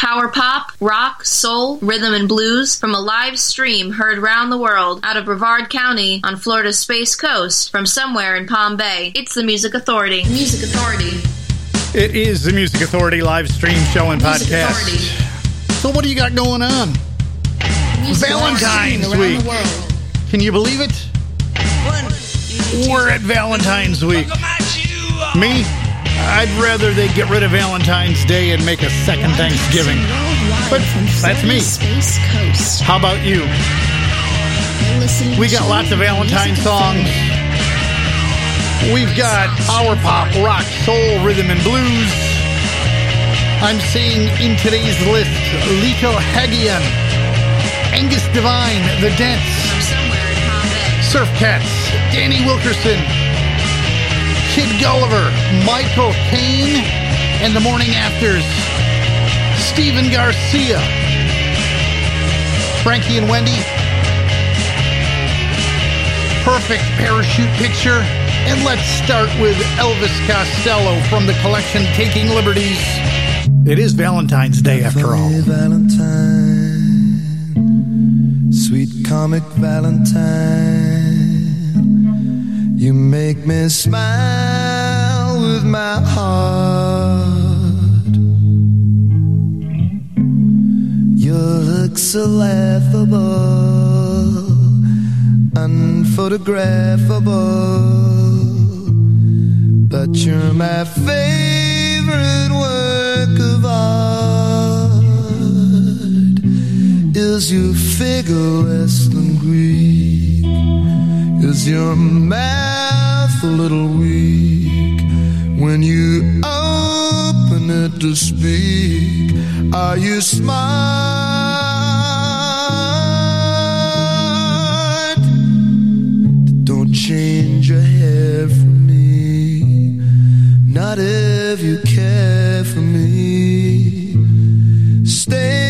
Power pop, rock, soul, rhythm, and blues from a live stream heard round the world out of Brevard County on Florida's Space Coast from somewhere in Palm Bay. It's the Music Authority. Music Authority. It is the Music Authority live stream show and Music podcast. Authority. So, what do you got going on? Music Valentine's around week. the world. Can you believe it? We're at Valentine's week. Me? I'd rather they get rid of Valentine's Day and make a second Thanksgiving. But that's me. How about you? We got lots of Valentine songs. We've got power pop, rock, soul, rhythm, and blues. I'm seeing in today's list Lito Hagian, Angus Devine, The Dents. Surf Cats, Danny Wilkerson, Kid Gulliver, Michael Caine, and the Morning Afters, Stephen Garcia, Frankie and Wendy, perfect parachute picture. And let's start with Elvis Costello from the collection Taking Liberties. It is Valentine's Day after all. Valentine, sweet comic Valentine, you make me smile with my heart. Your looks so laughable, unphotographable, but you're my favorite work of art. Is your figure less than Greek? Is your mouth a little weak when you open it to speak? Are you smart? Don't change your hair for me. Not if you care for me. Stay,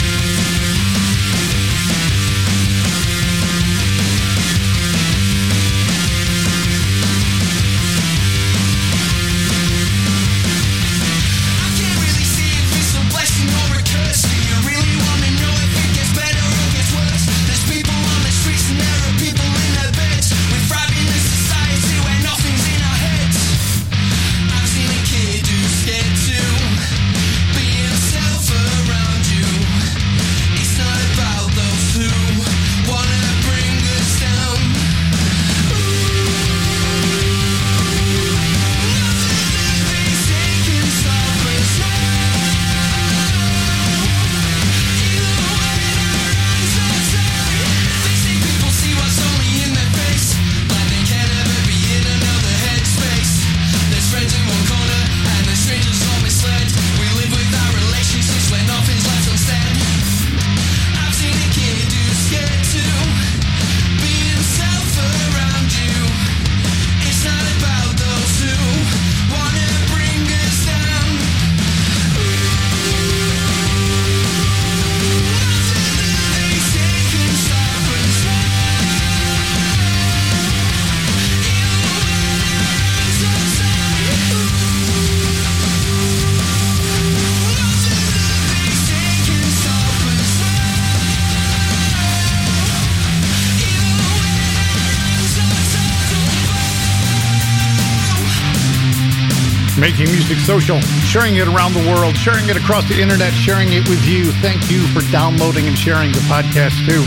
Making music social, sharing it around the world, sharing it across the internet, sharing it with you. Thank you for downloading and sharing the podcast too.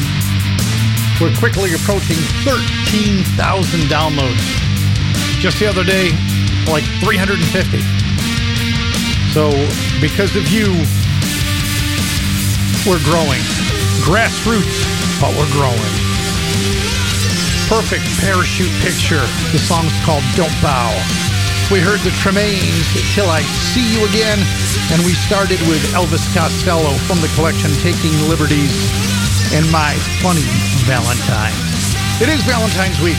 We're quickly approaching 13,000 downloads. Just the other day, like 350. So, because of you, we're growing. Grassroots, but we're growing. Perfect parachute picture. The song's called Don't Bow. We heard the Tremaines, Till I See You Again, and we started with Elvis Costello from the collection Taking Liberties and My Funny Valentine. It is Valentine's week.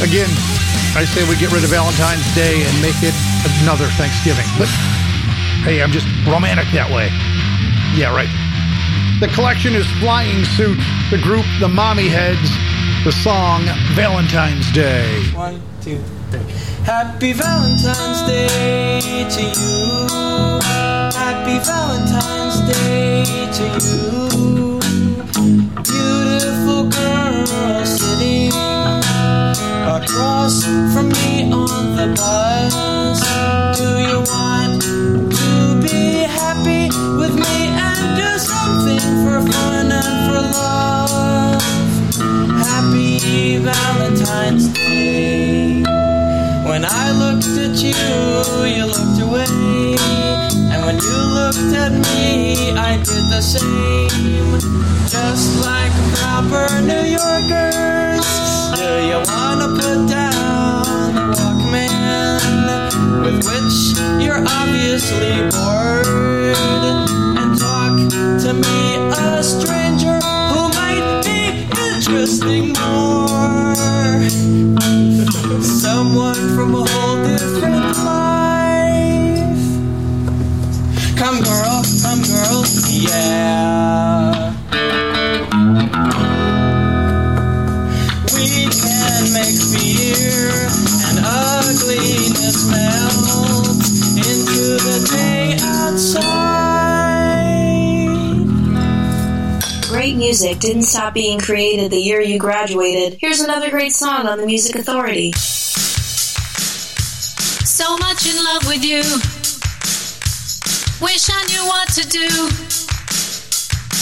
Again, I say we get rid of Valentine's Day and make it another Thanksgiving. But hey, I'm just romantic that way. Yeah, right. The collection is Flying Suit, the group The Mommyheads, the song Valentine's Day. One, two, Happy Valentine's Day to you. Happy Valentine's Day to you. Didn't being created the year you graduated. Here's another great song on the Music Authority. So much in love with you. Wish I knew what to do.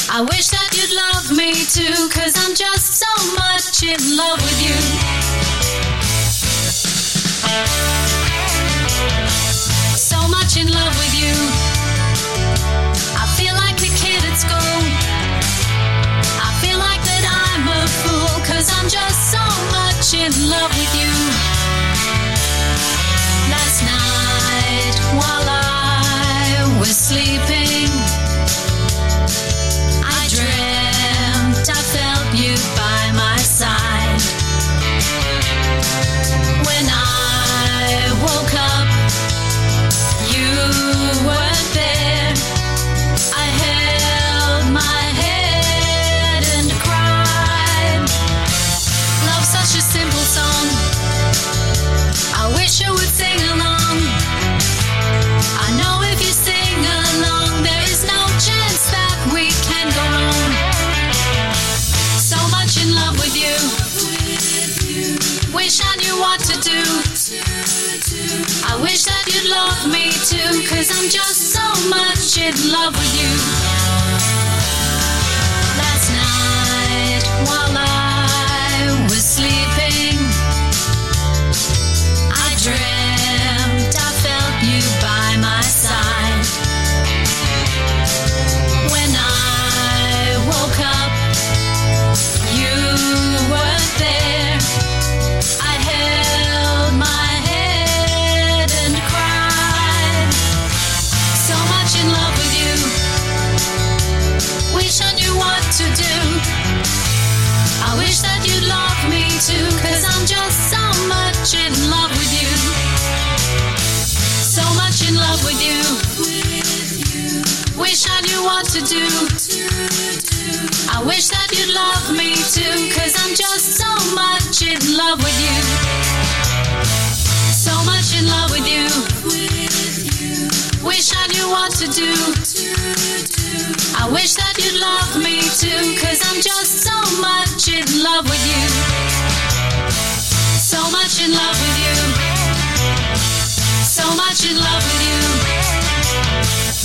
I wish that you'd love me too, cause I'm just so much in love with you. So much in love with you. Cause I'm just so much in love with you. in love with you. So much in love with you.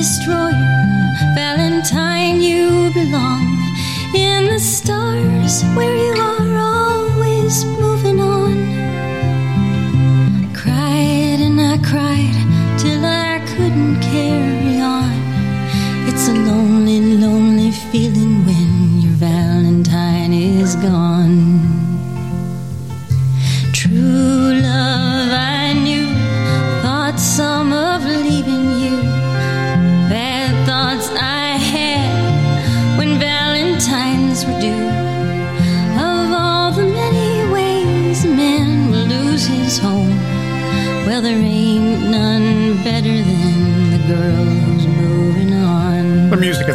Destroyer, Valentine, you belong in the stars where you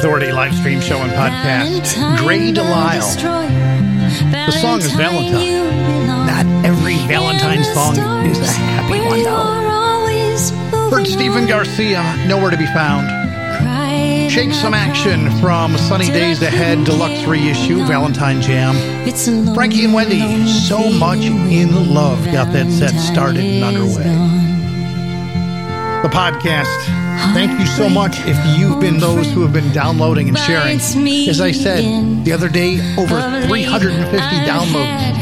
Authority live stream show and podcast. Grey DeLisle. The song is Valentine. Not every Valentine song is a happy one, though. Heard Stephen Garcia, nowhere to be found. Shake some action from Sunny Days Ahead Deluxe reissue, Valentine Jam. Frankie and Wendy, so much in love, got that set started and underway. The podcast. Thank you so much if you've been those who have been downloading and sharing. As I said the other day, over 350 downloads.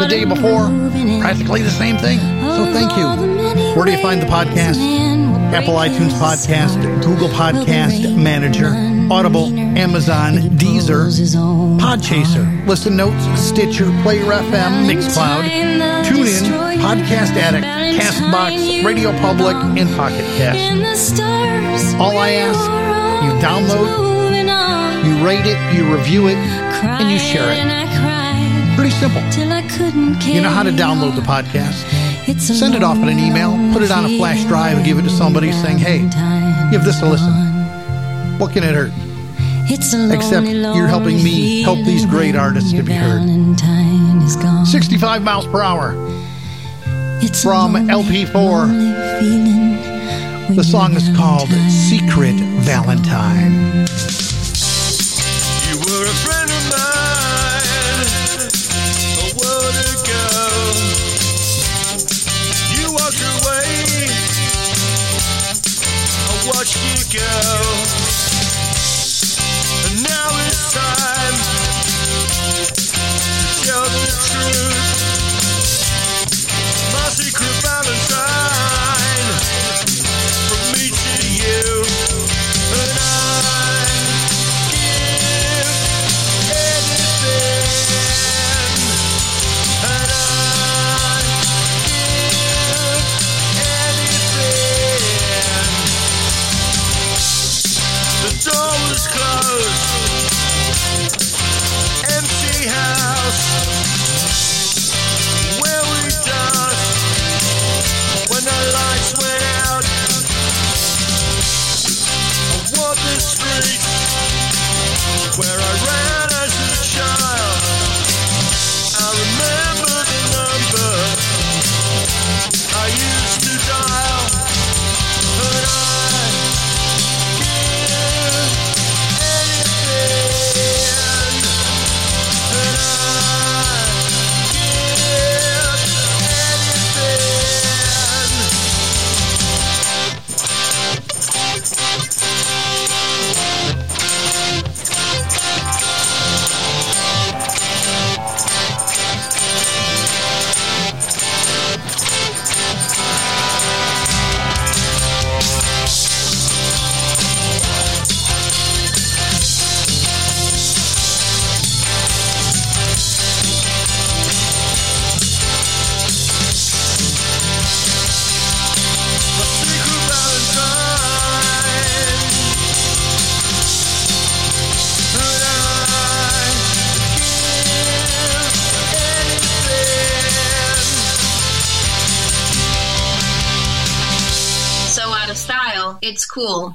The day before, practically the same thing. So thank you. Where do you find the podcast? Apple iTunes Podcast, Google Podcast Manager, Audible, Amazon, Deezer, Podchaser, Listen Notes, Stitcher, Player FM, Mixcloud, TuneIn, Podcast Addict, Castbox, Radio Public, and Pocket Cast. All I ask, you download, you rate it, you review it, and you share it. Pretty simple. You know how to download the podcast. Send it off in an email, put it on a flash drive, and give it to somebody saying, hey, give this a listen. What can it hurt? it's a- Except you're helping me help these great artists to be heard. 65 miles per hour it's from LP4. The song is called Secret Valentine. You were a time tell the truth.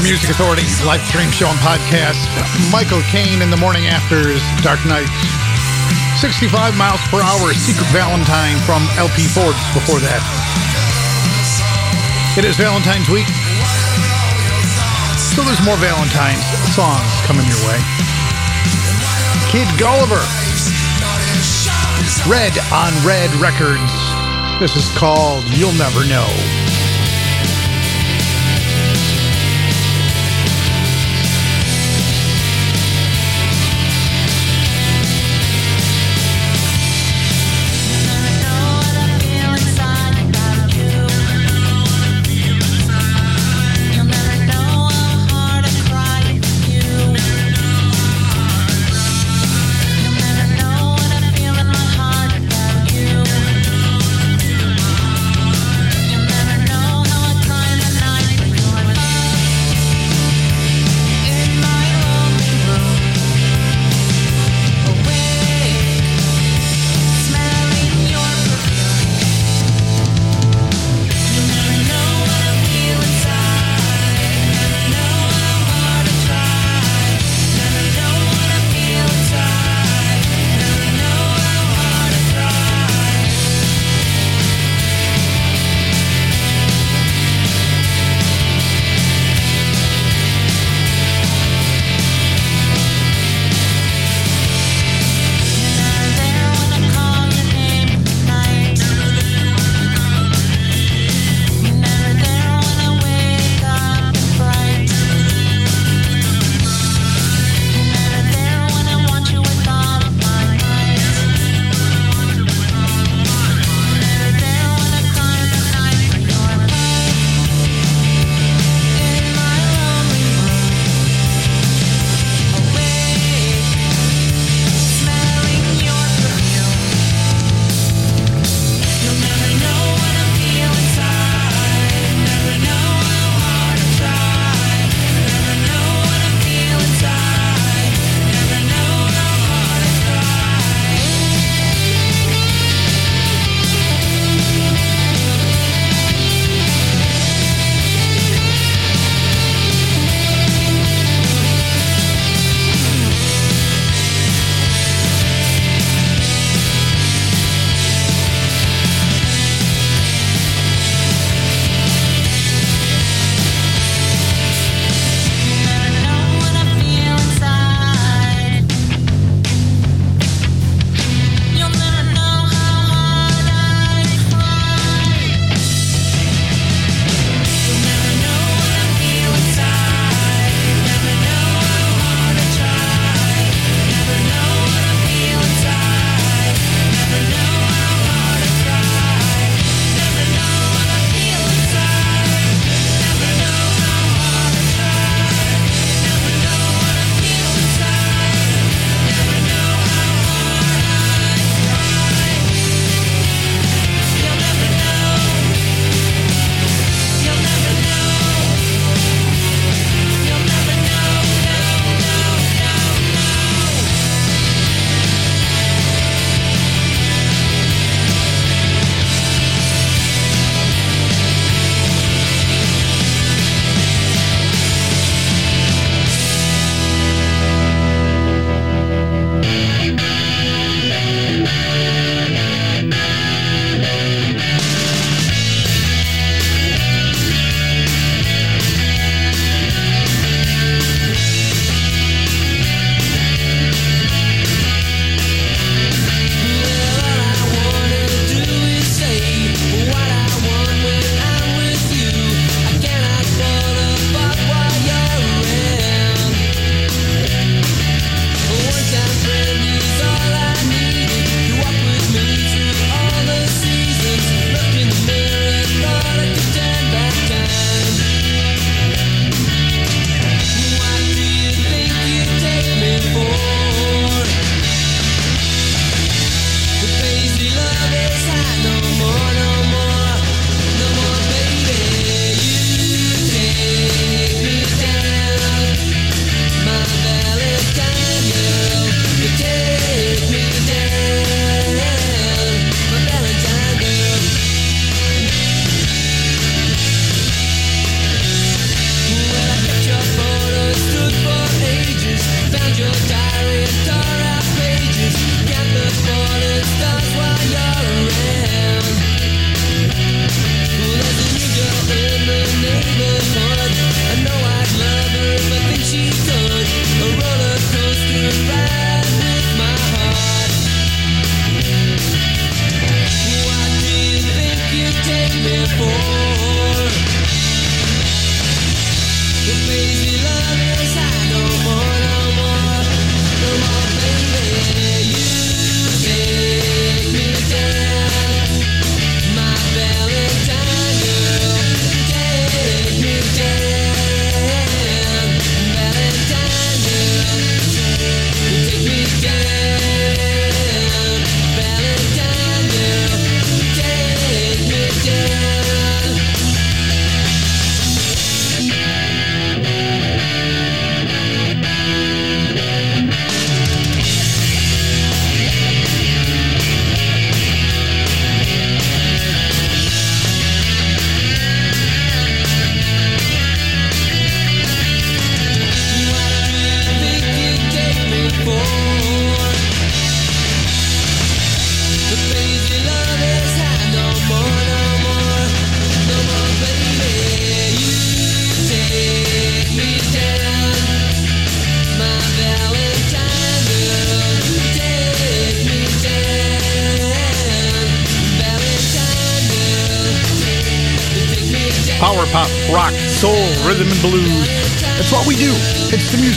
The Music Authority live stream show and podcast. Michael Caine in the morning afters, Dark Nights. 65 miles per hour, Secret Valentine from LP Forbes before that. It is Valentine's week. So there's more Valentine's songs coming your way. Kid Gulliver. Red on Red Records. This is called You'll Never Know.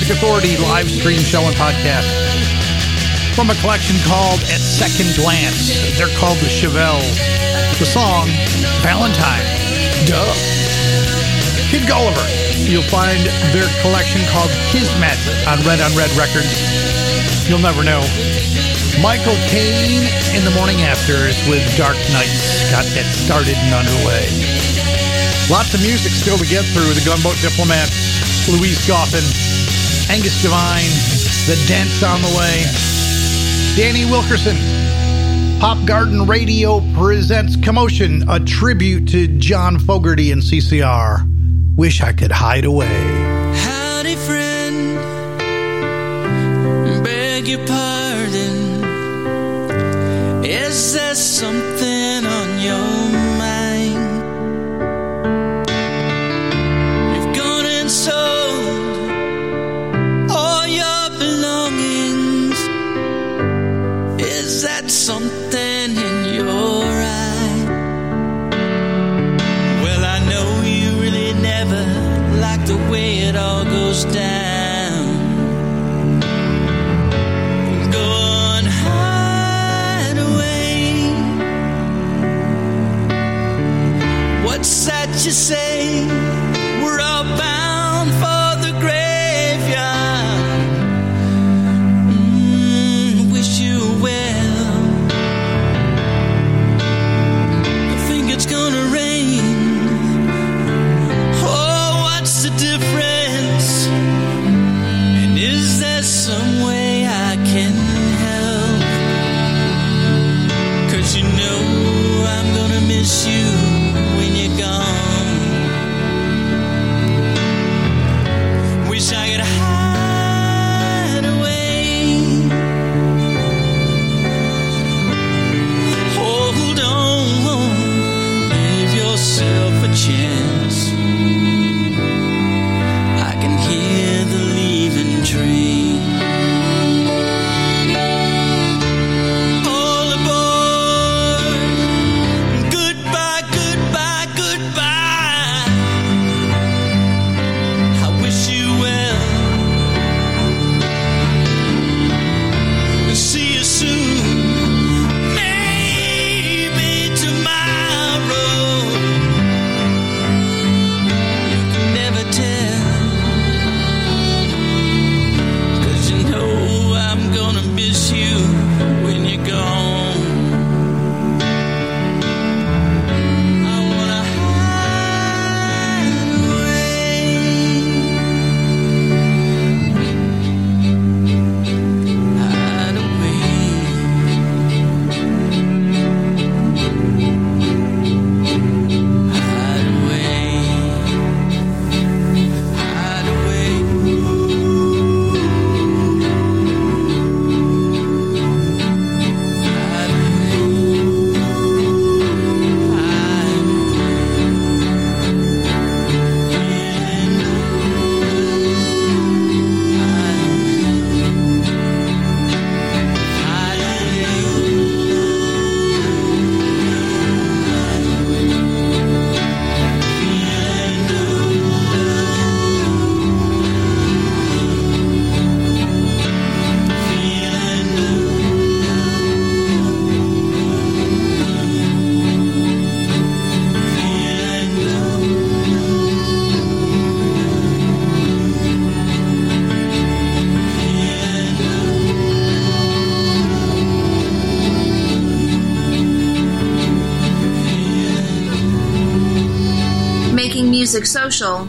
Authority live stream show and podcast. From a collection called At Second Glance, they're called the Chevelles. The song, Valentine. Duh. Kid Gulliver. You'll find their collection called Kismet on Red on Red Records. You'll never know. Michael Caine in the morning afters with Dark Nights got that started and underway. Lots of music still to get through. The Gunboat Diplomats, Louise Goffin, Angus Devine, The Dents on the way, Danny Wilkerson. Pop Garden Radio presents Commotion, a tribute to John Fogerty and CCR. Wish I could hide away.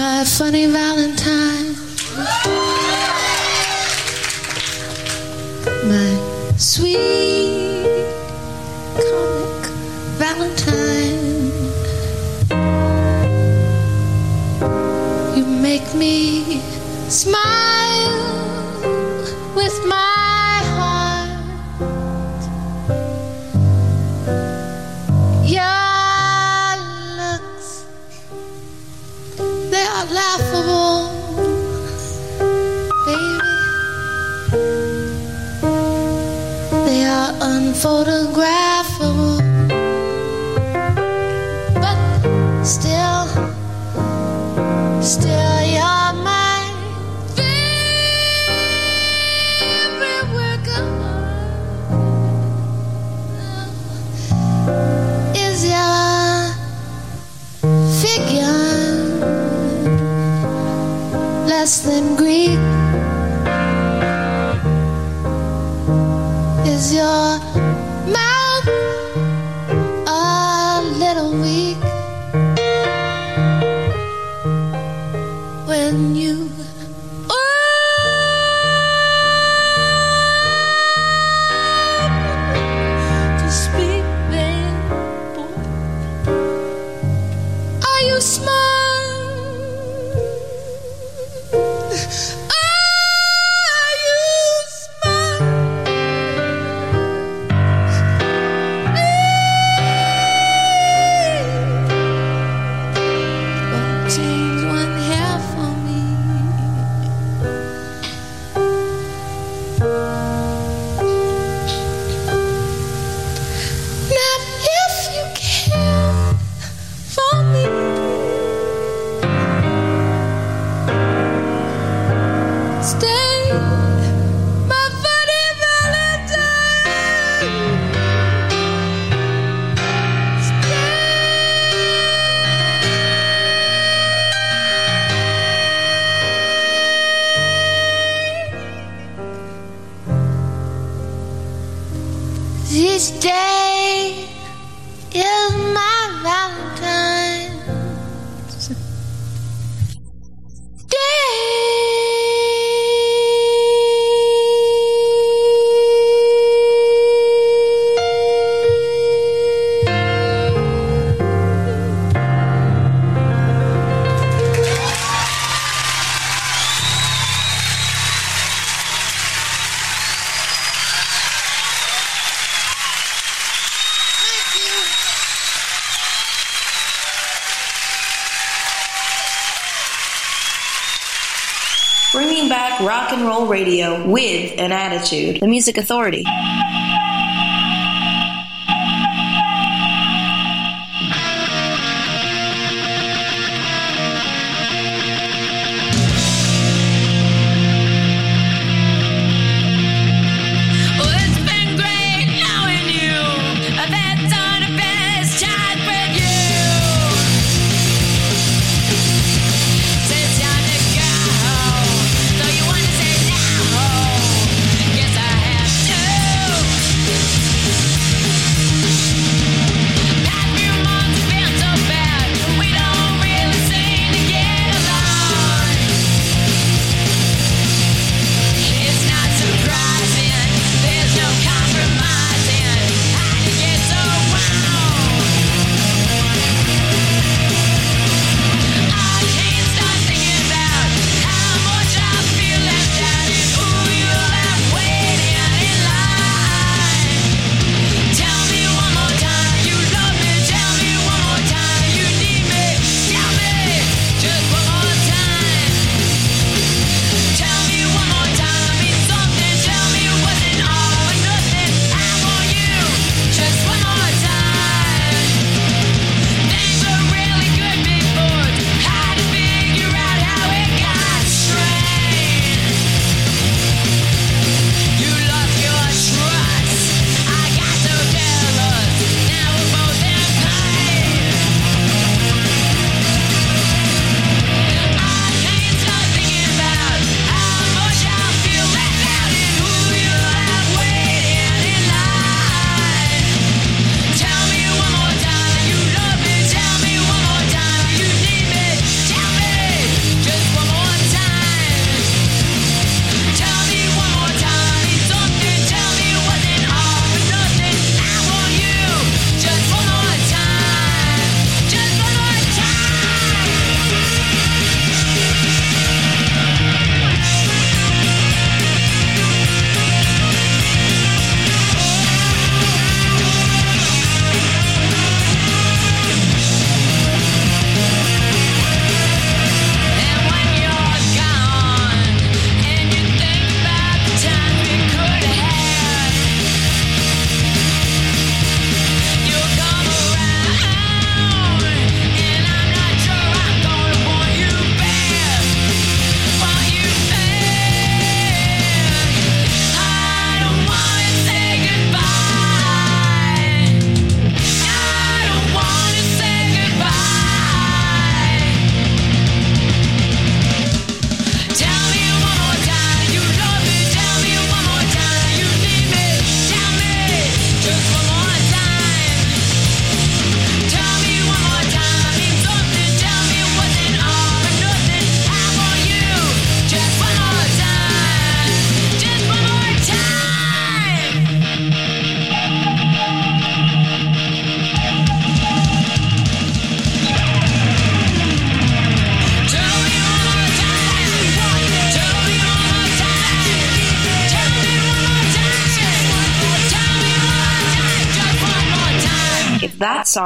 My funny Valentine. for the with an attitude. The Music Authority.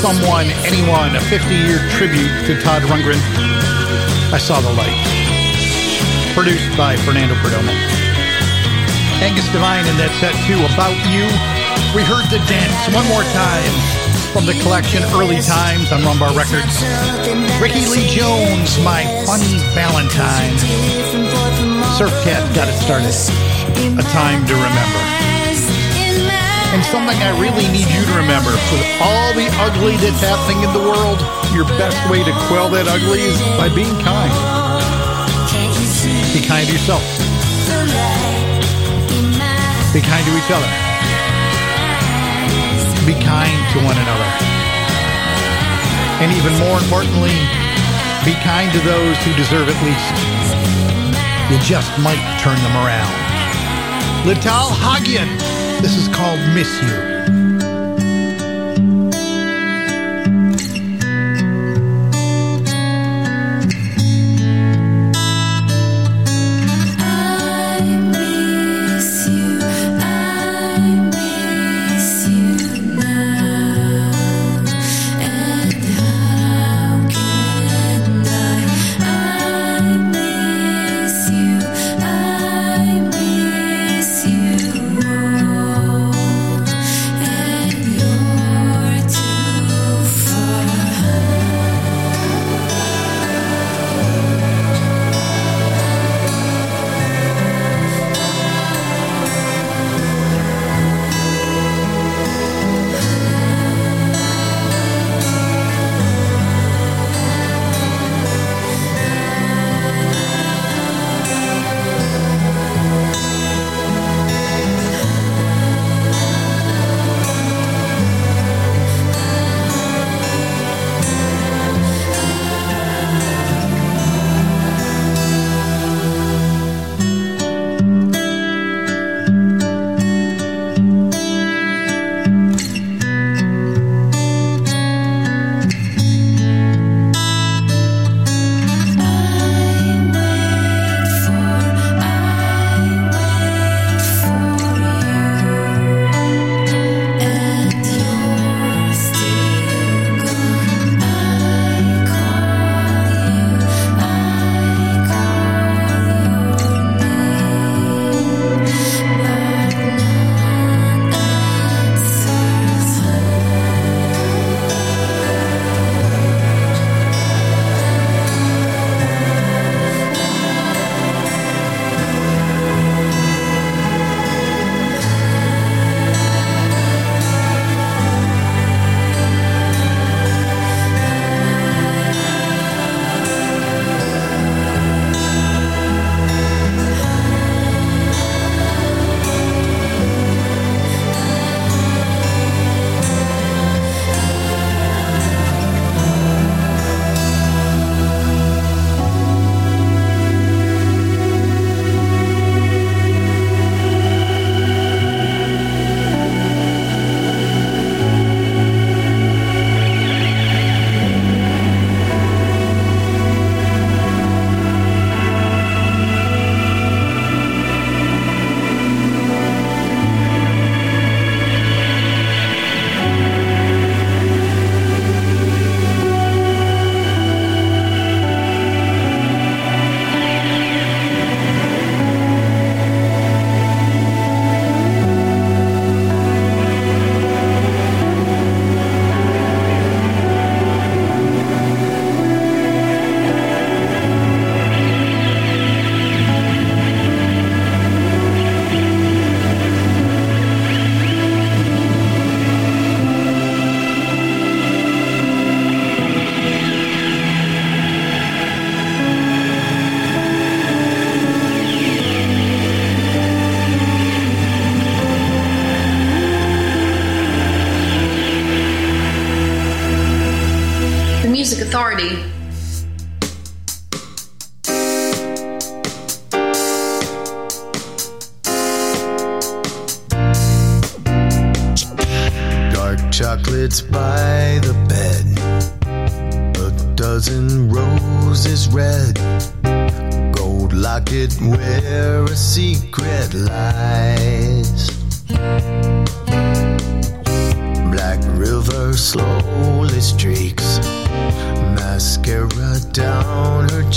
Someone, Anyone, a 50 year tribute to Todd Rundgren. I Saw the Light. Produced by Fernando Perdomo. Angus Devine in that set too. About You. We heard the dance one more time from the collection Early Times on Rumbar Records. Rickie Lee Jones, My Funny Valentine. Surfcat got it started. A time to remember. And something I really need you to remember. With all the ugly that's happening in the world, your best way to quell that ugly is by being kind. Be kind to yourself. Be kind to each other. Be kind to one another. And even more importantly, be kind to those who deserve it least. You just might turn them around. Lital Hagian. This is called Miss You.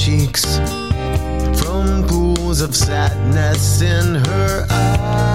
Cheeks. From pools of sadness in her eyes.